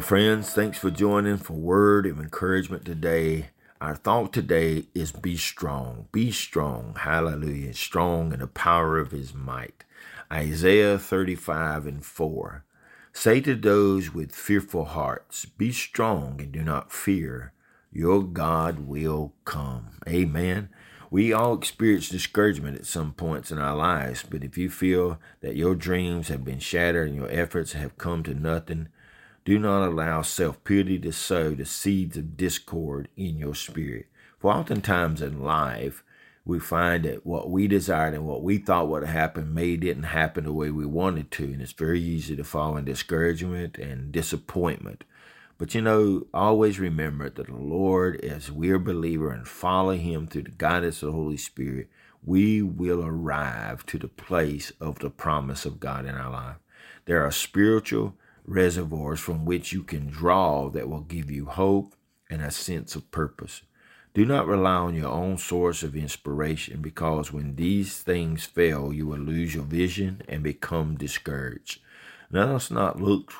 friends. Thanks for joining for word of encouragement today. Our thought today is be strong. Be strong. Hallelujah. Strong in the power of his might. Isaiah 35 and 4. Say to those with fearful hearts, Be strong and do not fear. Your God will come. Amen. We all experience discouragement at some points in our lives, but if you feel that your dreams have been shattered and your efforts have come to nothing, do not allow self pity to sow the seeds of discord in your spirit. For oftentimes in life, we find that what we desired and what we thought would happen may didn't happen the way we wanted to, and it's very easy to fall in discouragement and disappointment. But you know, always remember that the Lord, as we're a believer and follow Him through the guidance of the Holy Spirit, we will arrive to the place of the promise of God in our life. There are spiritual reservoirs from which you can draw that will give you hope and a sense of purpose. Do not rely on your own source of inspiration because when these things fail, you will lose your vision and become discouraged. Let us not look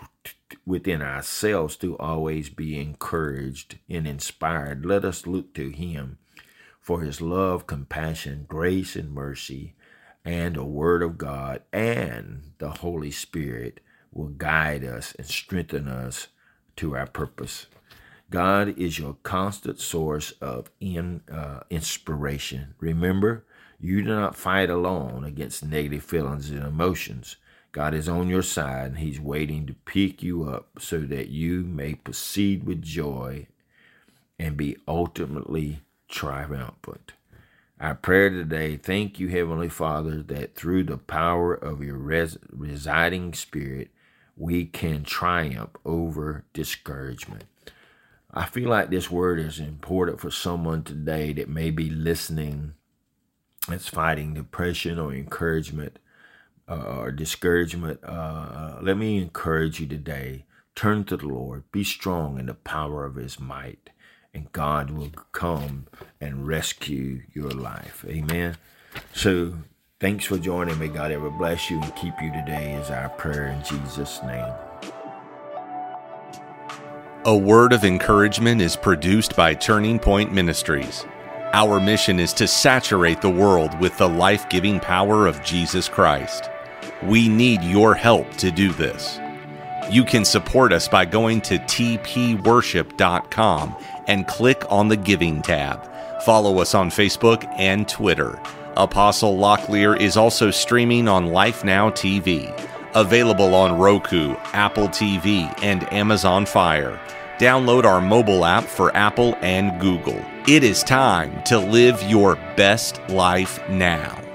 within ourselves to always be encouraged and inspired. Let us look to Him for His love, compassion, grace, and mercy, and the Word of God and the Holy Spirit will guide us and strengthen us to our purpose. God is your constant source of in, uh, inspiration. Remember, you do not fight alone against negative feelings and emotions. God is on your side and He's waiting to pick you up so that you may proceed with joy and be ultimately triumphant. Our prayer today, thank you, Heavenly Father, that through the power of your res- residing spirit, we can triumph over discouragement. I feel like this word is important for someone today that may be listening that's fighting depression or encouragement uh, or discouragement. Uh, uh, let me encourage you today. Turn to the Lord. Be strong in the power of His might, and God will come and rescue your life. Amen. So Thanks for joining. May God ever bless you and keep you today is our prayer in Jesus' name. A word of encouragement is produced by Turning Point Ministries. Our mission is to saturate the world with the life giving power of Jesus Christ. We need your help to do this. You can support us by going to tpworship.com and click on the Giving tab. Follow us on Facebook and Twitter. Apostle Locklear is also streaming on Life Now TV, available on Roku, Apple TV, and Amazon Fire. Download our mobile app for Apple and Google. It is time to live your best life now.